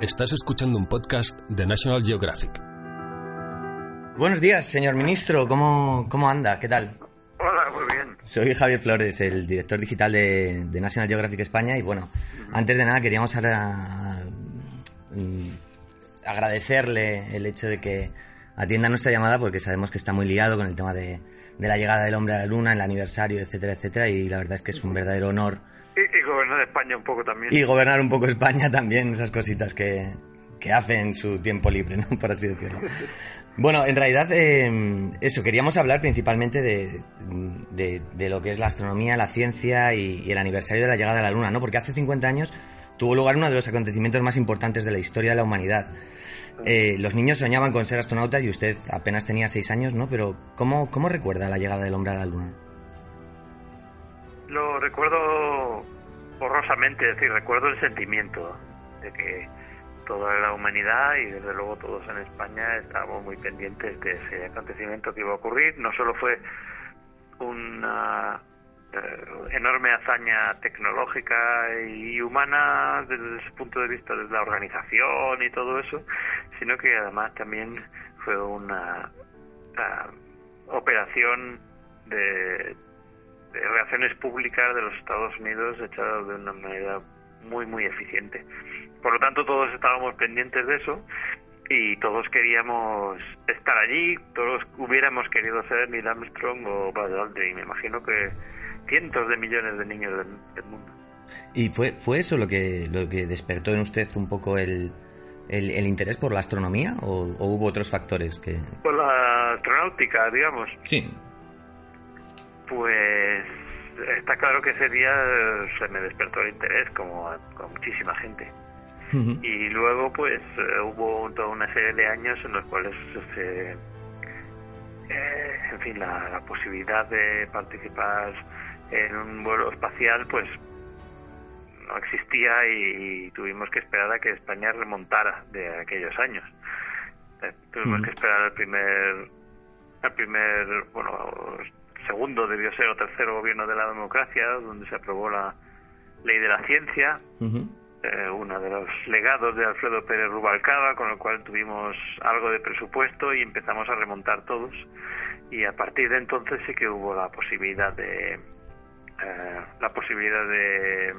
Estás escuchando un podcast de National Geographic. Buenos días, señor ministro. ¿Cómo, cómo anda? ¿Qué tal? Hola, muy bien. Soy Javier Flores, el director digital de, de National Geographic España. Y bueno, antes de nada queríamos ahora, mm, agradecerle el hecho de que atienda nuestra llamada porque sabemos que está muy liado con el tema de, de la llegada del hombre a la luna, el aniversario, etcétera, etcétera. Y la verdad es que es un verdadero honor Y, y gobernar España un poco también. y gobernar un poco España también, esas cositas que, que hace en su tiempo libre, ¿no? Por así decirlo. Bueno, en realidad, eh, eso, queríamos hablar principalmente de, de, de lo que es la astronomía, la ciencia y, y el aniversario de la llegada a la Luna, ¿no? Porque hace 50 años tuvo lugar uno de los acontecimientos más importantes de la historia de la humanidad. Eh, los niños soñaban con ser astronautas y usted apenas tenía 6 años, ¿no? Pero, ¿cómo, ¿cómo recuerda la llegada del hombre a la Luna? Lo recuerdo borrosamente, es decir, recuerdo el sentimiento de que toda la humanidad y desde luego todos en España estábamos muy pendientes de ese acontecimiento que iba a ocurrir. No solo fue una eh, enorme hazaña tecnológica y humana desde ese punto de vista de la organización y todo eso, sino que además también fue una ah, operación de, de relaciones públicas de los Estados Unidos hecha de una manera muy muy eficiente. Por lo tanto, todos estábamos pendientes de eso y todos queríamos estar allí, todos hubiéramos querido ser Neil Armstrong o Buzz Aldrin. Me imagino que cientos de millones de niños del, del mundo. ¿Y fue, fue eso lo que, lo que despertó en usted un poco el, el, el interés por la astronomía o, o hubo otros factores que...? Por la astronáutica, digamos, Sí. Pues está claro que ese día eh, se me despertó el interés como a, a muchísima gente. Y luego, pues, eh, hubo toda una serie de años en los cuales se, eh, en fin, la, la posibilidad de participar en un vuelo espacial, pues, no existía y, y tuvimos que esperar a que España remontara de aquellos años. Eh, tuvimos que esperar al primer, al primer, bueno, segundo debió ser o tercero gobierno de la democracia, donde se aprobó la ley de la ciencia, eh, uno de los legados de Alfredo Pérez Rubalcaba, con el cual tuvimos algo de presupuesto y empezamos a remontar todos. Y a partir de entonces sí que hubo la posibilidad de eh, la posibilidad de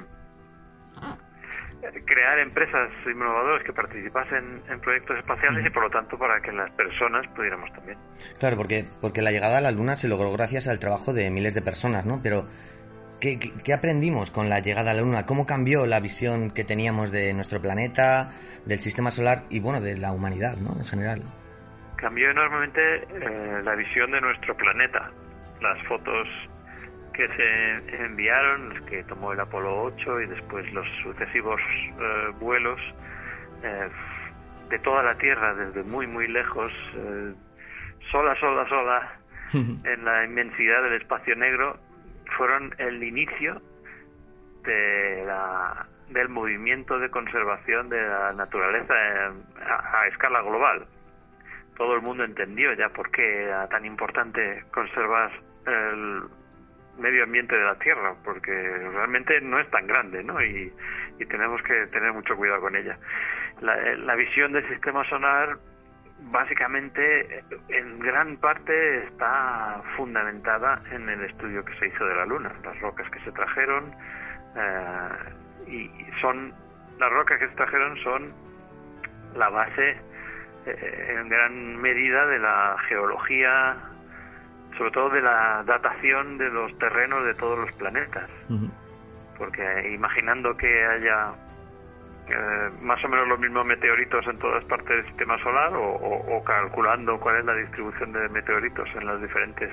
crear empresas innovadoras que participasen en proyectos espaciales y por lo tanto para que las personas pudiéramos también. Claro, porque, porque la llegada a la Luna se logró gracias al trabajo de miles de personas, ¿no? Pero, ¿qué, qué, qué aprendimos con la llegada a la Luna? ¿Cómo cambió la visión que teníamos de nuestro planeta, del sistema solar y, bueno, de la humanidad, ¿no? En general. cambió enormemente eh, la visión de nuestro planeta. Las fotos que se enviaron, las que tomó el Apolo 8 y después los sucesivos eh, vuelos eh, de toda la Tierra, desde muy, muy lejos, eh, sola, sola, sola, en la inmensidad del espacio negro, fueron el inicio de la, del movimiento de conservación de la naturaleza a escala global. Todo el mundo entendió ya por qué era tan importante conservar el medio ambiente de la Tierra, porque realmente no es tan grande, ¿no? Y, tenemos que tener mucho cuidado con ella. La, la visión del sistema solar básicamente en gran parte está fundamentada en el estudio que se hizo de la Luna, las rocas que se trajeron eh, y son las rocas que se trajeron son la base eh, en gran medida de la geología, sobre todo de la datación de los terrenos de todos los planetas, porque imaginando que haya eh, más o menos los mismos meteoritos en todas partes del sistema solar o, o- o calculando cuál es la distribución de meteoritos en las diferentes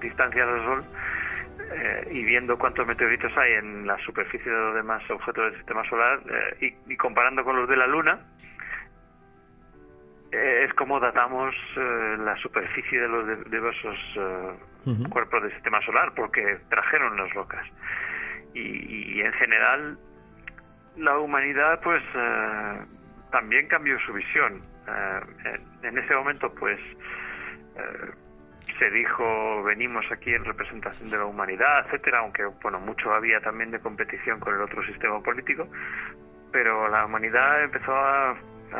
distancias del Sol, eh, y viendo cuántos meteoritos hay en la superficie de los demás objetos del sistema solar eh, y, comparando con los de la Luna, eh, es como datamos la superficie de los diversos cuerpos del sistema solar, porque trajeron las rocas. Y, en general, la humanidad, pues, también cambió su visión. En, en, ese momento, pues, se dijo venimos aquí en representación de la humanidad, etcétera, aunque bueno mucho había también de competición con el otro sistema político, pero la humanidad empezó a,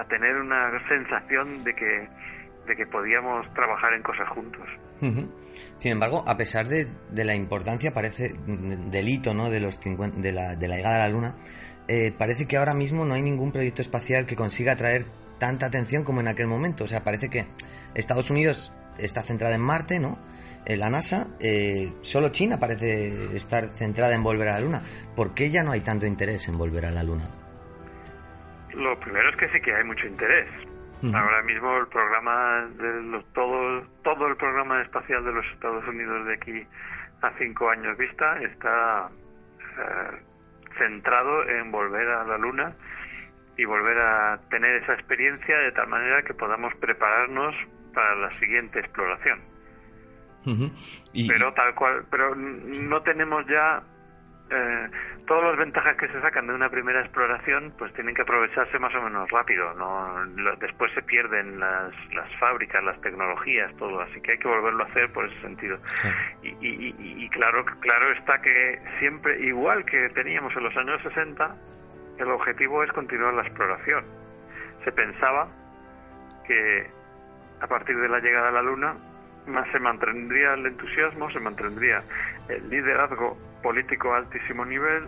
tener una sensación de que de que podíamos trabajar en cosas juntos. Sin embargo, a pesar de, de, la importancia, parece, del hito ¿no? de, los de, la, de la llegada a la Luna, eh, parece que ahora mismo no hay ningún proyecto espacial que consiga atraer tanta atención como en aquel momento. O sea, parece que Estados Unidos está centrada en Marte, ¿no? En la NASA, eh, solo China parece estar centrada en volver a la Luna. ¿Por qué ya no hay tanto interés en volver a la Luna? Lo primero es que sí que hay mucho interés. Ahora mismo el programa de los, todo todo el programa espacial de los Estados Unidos de aquí a cinco años vista está eh, centrado en volver a la Luna y volver a tener esa experiencia de tal manera que podamos prepararnos para la siguiente exploración. Pero tal cual, pero no tenemos ya eh, todas las ventajas que se sacan de una primera exploración, pues tienen que aprovecharse más o menos rápido. No, después se pierden las, las fábricas, las tecnologías, todo. Así que hay que volverlo a hacer por ese sentido. Y, y, y, claro, claro está que siempre, igual que teníamos en los años 60, el objetivo es continuar la exploración. Se pensaba que a partir de la llegada a la Luna, más se mantendría el entusiasmo, se mantendría el liderazgo político a altísimo nivel,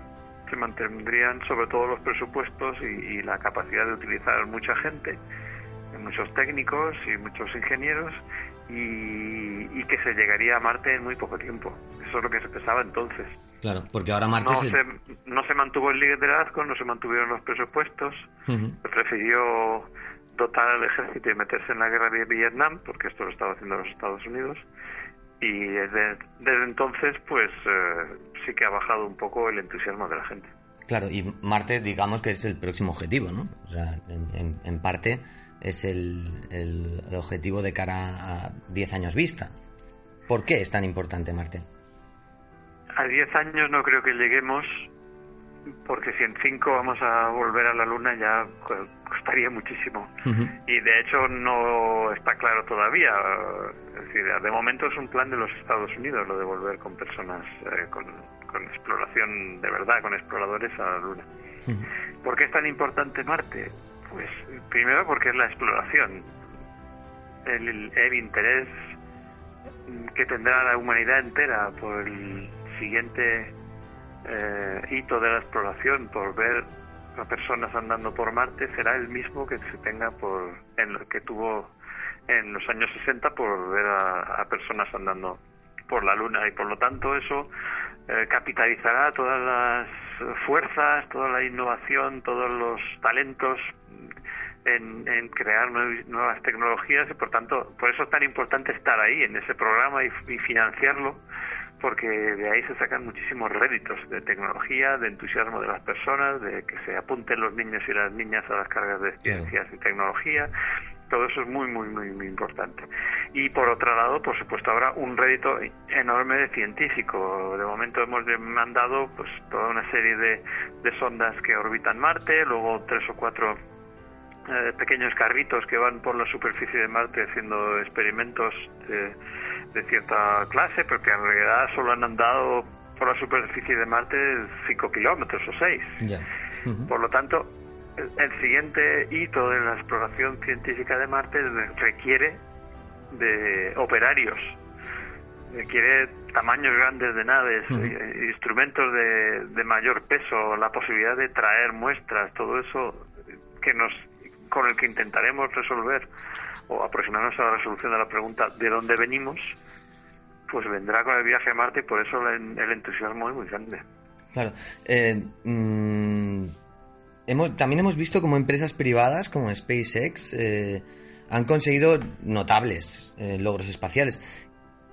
se mantendrían sobre todo los presupuestos y, la capacidad de utilizar mucha gente, muchos técnicos y muchos ingenieros, y, que se llegaría a Marte en muy poco tiempo. Eso es lo que se pensaba entonces. Claro, porque ahora Marte no, se, no se mantuvo el liderazgo, no se mantuvieron los presupuestos, se prefirió dotar al ejército y meterse en la guerra de Vietnam, porque esto lo estaba haciendo los Estados Unidos, y desde, entonces pues eh, sí que ha bajado un poco el entusiasmo de la gente. Claro, y Marte digamos que es el próximo objetivo, ¿no? O sea, en, parte es el, el, objetivo de cara a 10 años vista. ¿Por qué es tan importante Marte? A 10 años no creo que lleguemos, porque si en 5 vamos a volver a la Luna ya costaría muchísimo. Y de hecho no está claro todavía. Es decir, de momento es un plan de los Estados Unidos lo de volver con personas eh, con, exploración de verdad, con exploradores a la Luna. ¿Por qué es tan importante Marte? Pues primero porque es la exploración. El, el interés que tendrá la humanidad entera por el siguiente eh, hito de la exploración, por ver a personas andando por Marte será el mismo que se tenga por en lo que tuvo en los años 60 por ver a, personas andando por la Luna. Y por lo tanto eso eh, capitalizará todas las fuerzas, toda la innovación, todos los talentos en, en crear nuevas tecnologías. Y por tanto por eso es tan importante estar ahí en ese programa y financiarlo porque de ahí se sacan muchísimos réditos de tecnología, de entusiasmo de las personas, de que se apunten los niños y las niñas a las cargas de ciencias y tecnología. Todo eso es muy, muy, muy, muy importante. Y por otro lado, por supuesto, habrá un rédito enorme de científico. De momento hemos mandado pues toda una serie de, de sondas que orbitan Marte, luego tres o cuatro eh, pequeños carritos que van por la superficie de Marte haciendo experimentos de de cierta clase, porque en realidad solo han andado por la superficie de Marte 5 kilómetros o 6. Por lo tanto, el, siguiente hito de la exploración científica de Marte requiere de operarios, requiere tamaños grandes de naves, eh, instrumentos de, de mayor peso, la posibilidad de traer muestras, todo eso que nos con el que intentaremos resolver o aproximarnos a la resolución de la pregunta de dónde venimos, pues vendrá con el viaje a Marte y por eso el, entusiasmo es muy grande. Claro. Eh, mm, hemos, también hemos visto como empresas privadas como SpaceX eh, han conseguido notables eh, logros espaciales.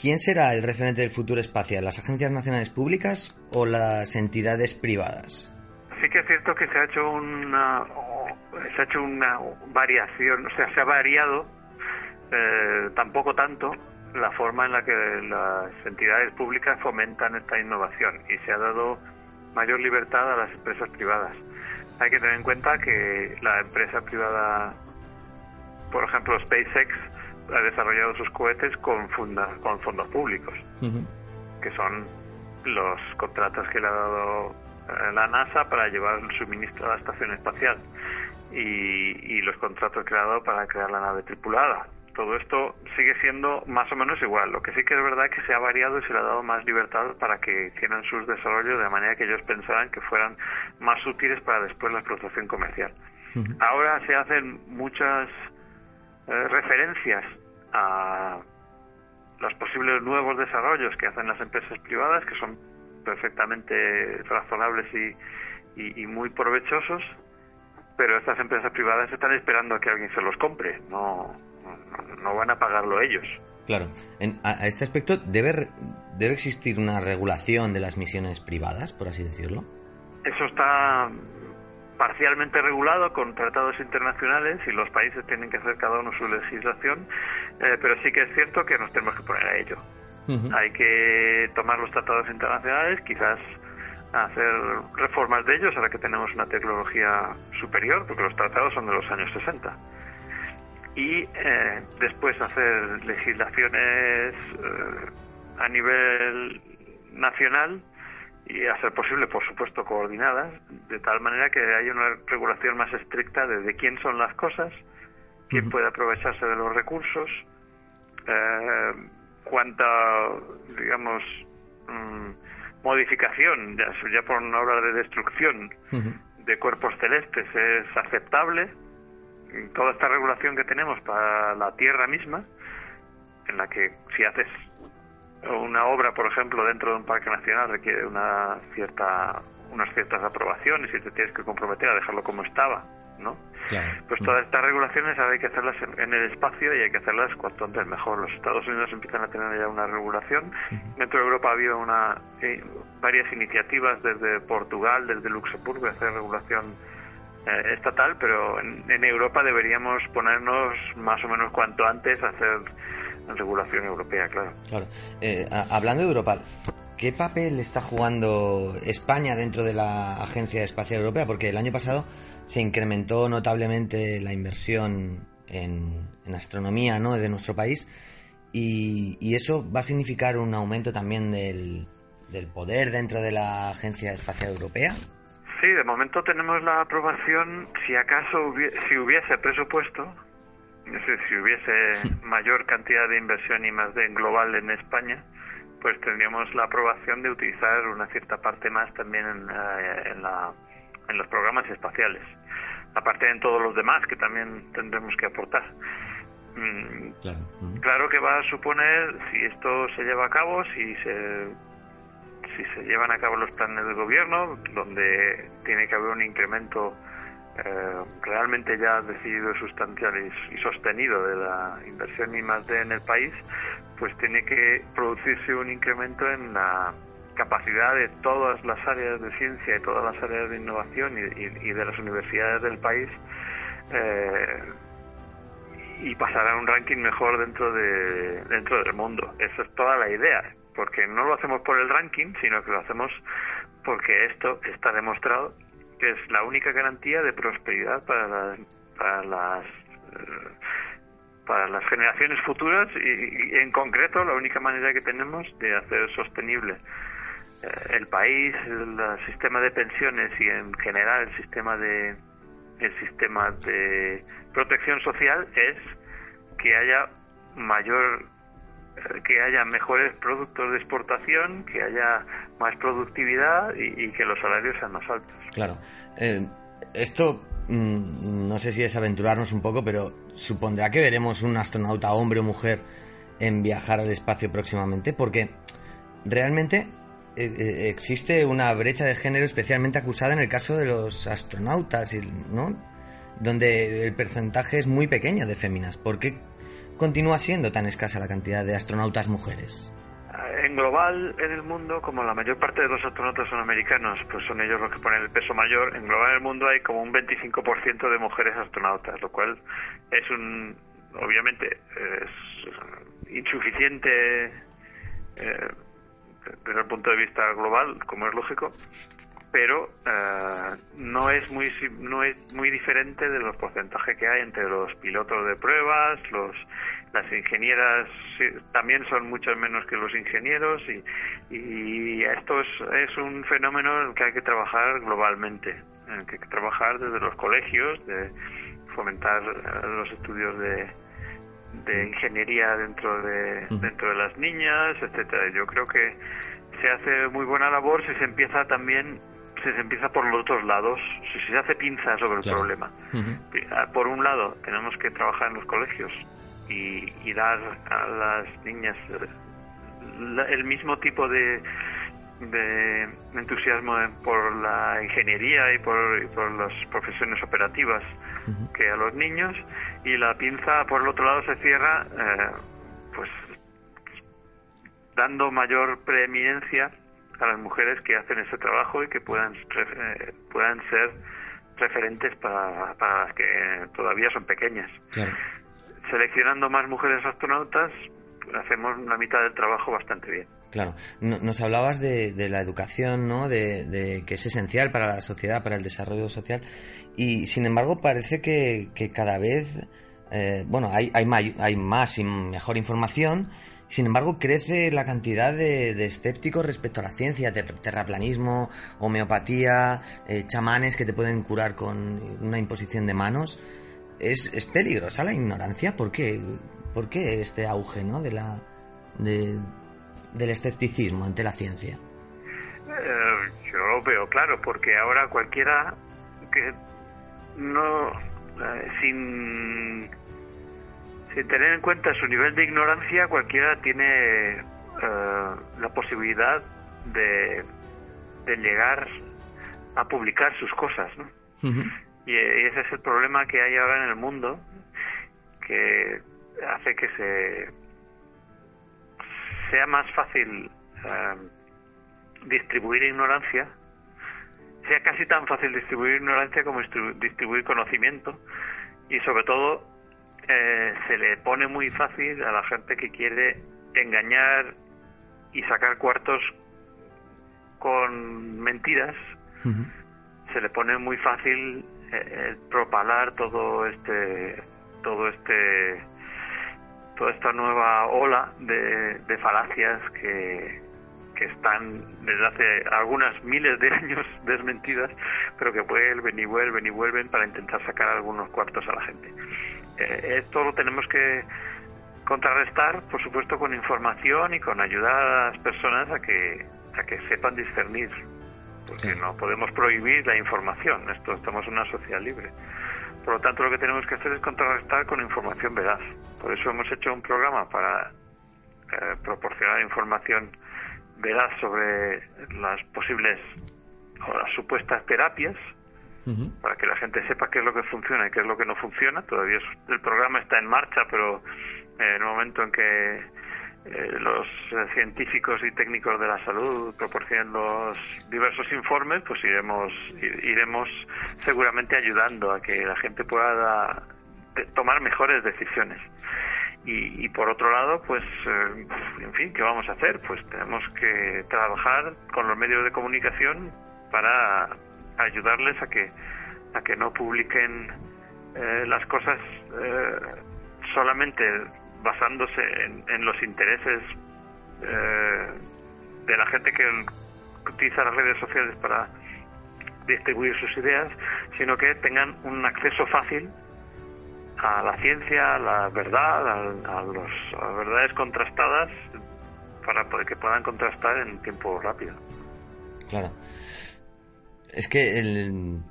¿quién será el referente del futuro espacial? ¿Las agencias nacionales públicas o las entidades privadas? Sí que es cierto que se ha hecho una, se ha hecho una variación, o sea, se ha variado, eh, tampoco tanto, la forma en la que las entidades públicas fomentan esta innovación y se ha dado mayor libertad a las empresas privadas. Hay que tener en cuenta que la empresa privada, por ejemplo SpaceX, ha desarrollado sus cohetes con, con fondos públicos, que son los contratos que le ha dado la NASA para llevar el suministro a la estación espacial y, y los contratos dado para crear la nave tripulada todo esto sigue siendo más o menos igual. Lo que sí que es verdad es que se ha variado y se le ha dado más libertad para que hicieran sus desarrollos de manera que ellos pensaban que fueran más útiles para después la explotación comercial. Ahora se hacen muchas eh, referencias a los posibles nuevos desarrollos que hacen las empresas privadas, que son perfectamente razonables y, y muy provechosos, pero estas empresas privadas están esperando a que alguien se los compre, no no van a pagarlo ellos. Claro. a, este aspecto, ¿debe, ¿debe existir una regulación de las misiones privadas, por así decirlo? Eso está parcialmente regulado con tratados internacionales y los países tienen que hacer cada uno su legislación, eh, pero sí que es cierto que nos tenemos que poner a ello. Hay que tomar los tratados internacionales, quizás hacer reformas de ellos ahora que tenemos una tecnología superior, porque los tratados son de los años 60 y eh, después hacer legislaciones eh, a nivel nacional y a ser posible, por supuesto, coordinadas, de tal manera que haya una regulación más estricta de, quién son las cosas, quién puede aprovecharse de los recursos, eh, cuánta, digamos, mm, modificación, ya, ya por no hablar de destrucción, de cuerpos celestes es aceptable toda esta regulación que tenemos para la Tierra misma, en la que si haces una obra, por ejemplo, dentro de un parque nacional requiere una cierta unas ciertas aprobaciones y te tienes que comprometer a dejarlo como estaba, ¿no? Pues todas estas regulaciones ahora hay que hacerlas en, el espacio y hay que hacerlas cuanto antes mejor. Los Estados Unidos empiezan a tener ya una regulación. Dentro de Europa ha habido una, eh, varias iniciativas desde Portugal, desde Luxemburgo, de hacer regulación eh, estatal, pero en, Europa deberíamos ponernos más o menos cuanto antes a hacer regulación europea, claro. Claro. Eh, hablando de Europa, ¿qué papel está jugando España dentro de la Agencia Espacial Europea? Porque el año pasado se incrementó notablemente la inversión en, astronomía ¿no? de nuestro país y, y, eso va a significar un aumento también del, del poder dentro de la Agencia Espacial Europea. Sí, de momento tenemos la aprobación, si acaso si hubiese presupuesto, es decir, si hubiese mayor cantidad de inversión y más de global en España, pues tendríamos la aprobación de utilizar una cierta parte más también en, eh, la, en los programas espaciales, aparte en todos los demás que también tendremos que aportar. Mm, claro que va a suponer, si esto se lleva a cabo, si se si se llevan a cabo los planes del gobierno, donde tiene que haber un incremento eh, realmente ya decidido, sustancial y, sostenido de la inversión I más D en el país, pues tiene que producirse un incremento en la capacidad de todas las áreas de ciencia y todas las áreas de innovación y, de las universidades del país eh, y pasar a un ranking mejor dentro de dentro del mundo. Esa es toda la idea porque no lo hacemos por el ranking, sino que lo hacemos porque esto está demostrado que es la única garantía de prosperidad para las, para las eh, para las generaciones futuras y, en concreto la única manera que tenemos de hacer sostenible eh, el país, el, sistema de pensiones y en general el sistema de el sistema de protección social es que haya mayor que haya mejores productos de exportación, que haya más productividad y, que los salarios sean más altos. Claro. Eh, esto mm, no sé si es aventurarnos un poco, pero supondrá que veremos un astronauta hombre o mujer en viajar al espacio próximamente, porque realmente eh, eh, existe una brecha de género especialmente acusada en el caso de los astronautas, ¿no? Donde el porcentaje es muy pequeño de féminas. ¿Por qué continúa siendo tan escasa la cantidad de astronautas mujeres? En global, en el mundo, como la mayor parte de los astronautas son americanos, pues son ellos los que ponen el peso mayor, en global en el mundo hay como un 25% de mujeres astronautas, lo cual es un, obviamente, es insuficiente eh, desde el punto de vista global, como es lógico, pero eh, no es muy no es muy diferente de los porcentajes que hay entre los pilotos de pruebas, los las ingenieras también son mucho menos que los ingenieros y, y esto es, es un fenómeno en el que hay que trabajar globalmente, en el que hay que trabajar desde los colegios, de fomentar eh, los estudios de, de ingeniería dentro de dentro de las niñas, etcétera. Yo creo que se hace muy buena labor si se empieza también se empieza por los otros lados, si se hace pinza sobre el problema. Ah, por un lado, tenemos que trabajar en los colegios y, dar a las niñas el mismo tipo de, de entusiasmo por la ingeniería y por, por las profesiones operativas que a los niños y la pinza por el otro lado se cierra eh, pues dando mayor preeminencia a las mujeres que hacen ese trabajo y que puedan eh, puedan ser referentes para, para las que todavía son pequeñas. Seleccionando más mujeres astronautas, hacemos la mitad del trabajo bastante bien. Claro, nos hablabas de, la educación, ¿no? De, que es esencial para la sociedad, para el desarrollo social, y sin embargo parece que, cada vez, eh, bueno, hay, hay, hay más y mejor información, sin embargo, crece la cantidad de, escépticos respecto a la ciencia, terraplanismo, homeopatía, eh, chamanes que te pueden curar con una imposición de manos. Es, es peligrosa la ignorancia. ¿Por qué? ¿Por qué este auge ¿no? de la, del escepticismo ante la ciencia? Eh, yo lo veo claro, porque ahora cualquiera que no, eh, sin sin tener en cuenta su nivel de ignorancia, cualquiera tiene eh, la posibilidad de, de, llegar a publicar sus cosas, ¿no? y, ese es el problema que hay ahora en el mundo, que hace que se sea más fácil eh, distribuir ignorancia, sea casi tan fácil distribuir ignorancia como distribuir conocimiento y sobre todo eh, se le pone muy fácil a la gente que quiere engañar y sacar cuartos con mentiras, se le pone muy fácil eh, propalar todo este, todo este, toda esta nueva ola de, de falacias que, que están desde hace algunas miles de años desmentidas, pero que vuelven y vuelven y vuelven para intentar sacar algunos cuartos a la gente. Eh, esto lo tenemos que contrarrestar, por supuesto, con información y con ayudar a las personas a que, a que sepan discernir, porque no podemos prohibir la información, esto estamos en una sociedad libre. Por lo tanto, lo que tenemos que hacer es contrarrestar con información veraz. Por eso hemos hecho un programa para eh, proporcionar información veraz sobre las posibles o las supuestas terapias para que la gente sepa qué es lo que funciona y qué es lo que no funciona. Todavía el programa está en marcha, pero eh, en el momento en que eh, los científicos y técnicos de la salud proporcionen los diversos informes, pues iremos iremos seguramente ayudando a que la gente pueda tomar mejores decisiones. Y, por otro lado, pues, eh, en fin, ¿qué vamos a hacer? Pues tenemos que trabajar con los medios de comunicación para ayudarles a que a que no publiquen eh, las cosas eh, solamente basándose en, los intereses de la gente que utiliza las redes sociales para distribuir sus ideas, sino que tengan un acceso fácil a la ciencia, a la verdad, a, los, las verdades contrastadas para que puedan contrastar en tiempo rápido. Claro. Es que el,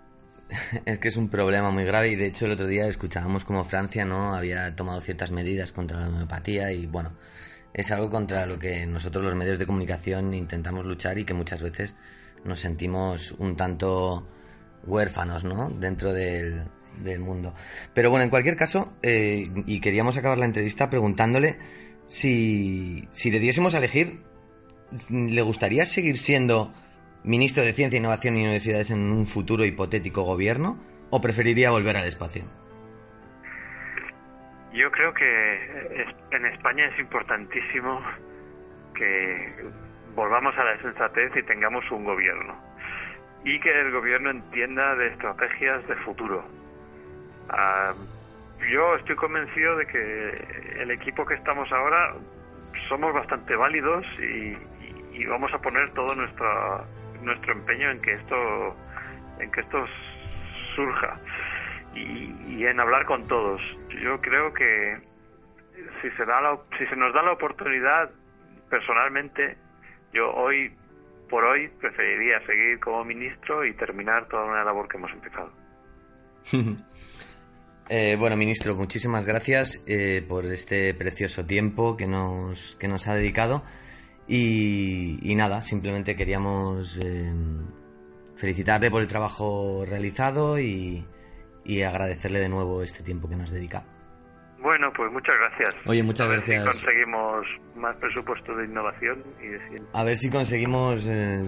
es que es un problema muy grave y de hecho el otro día escuchábamos como Francia no había tomado ciertas medidas contra la homeopatía y bueno es algo contra lo que nosotros los medios de comunicación intentamos luchar y que muchas veces nos sentimos un tanto huérfanos no dentro del, del mundo. Pero bueno, en cualquier caso, eh, y queríamos acabar la entrevista preguntándole si, si le diésemos a elegir, ¿le gustaría seguir siendo ministro de Ciencia, Innovación y Universidades en un futuro hipotético gobierno o preferiría volver al espacio? Yo creo que en España es importantísimo que volvamos a la sensatez y tengamos un gobierno. Y que el gobierno entienda de estrategias de futuro. Ah, yo estoy convencido de que el equipo que estamos ahora somos bastante válidos y, vamos a poner todo nuestro nuestro empeño en que esto en que esto surja y, en hablar con todos. Yo creo que si se da si se nos da la oportunidad personalmente yo hoy por hoy preferiría seguir como ministro y terminar toda una labor que hemos empezado. Eh, bueno, ministro, muchísimas gracias eh, por este precioso tiempo que nos, que nos ha dedicado. Y, nada, simplemente queríamos eh, felicitarle por el trabajo realizado y, y agradecerle de nuevo este tiempo que nos dedica. Bueno, pues muchas gracias. Oye, muchas a ver. Si conseguimos más presupuesto de innovación y de. A ver si conseguimos eh,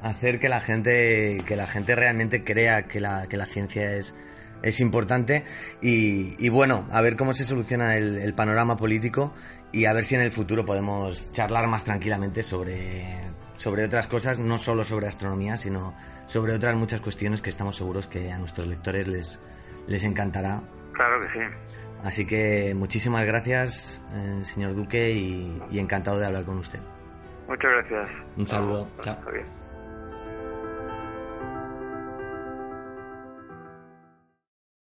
hacer que la gente que la gente realmente crea que la, que la ciencia es es importante y, y bueno, a ver cómo se soluciona el, el, panorama político y a ver si en el futuro podemos charlar más tranquilamente sobre, sobre otras cosas, no solo sobre astronomía, sino sobre otras muchas cuestiones que estamos seguros que a nuestros lectores les, les encantará. Claro que sí. Así que muchísimas gracias, eh, señor Duque, y, y, encantado de hablar con usted. Muchas gracias. Un saludo. Chao.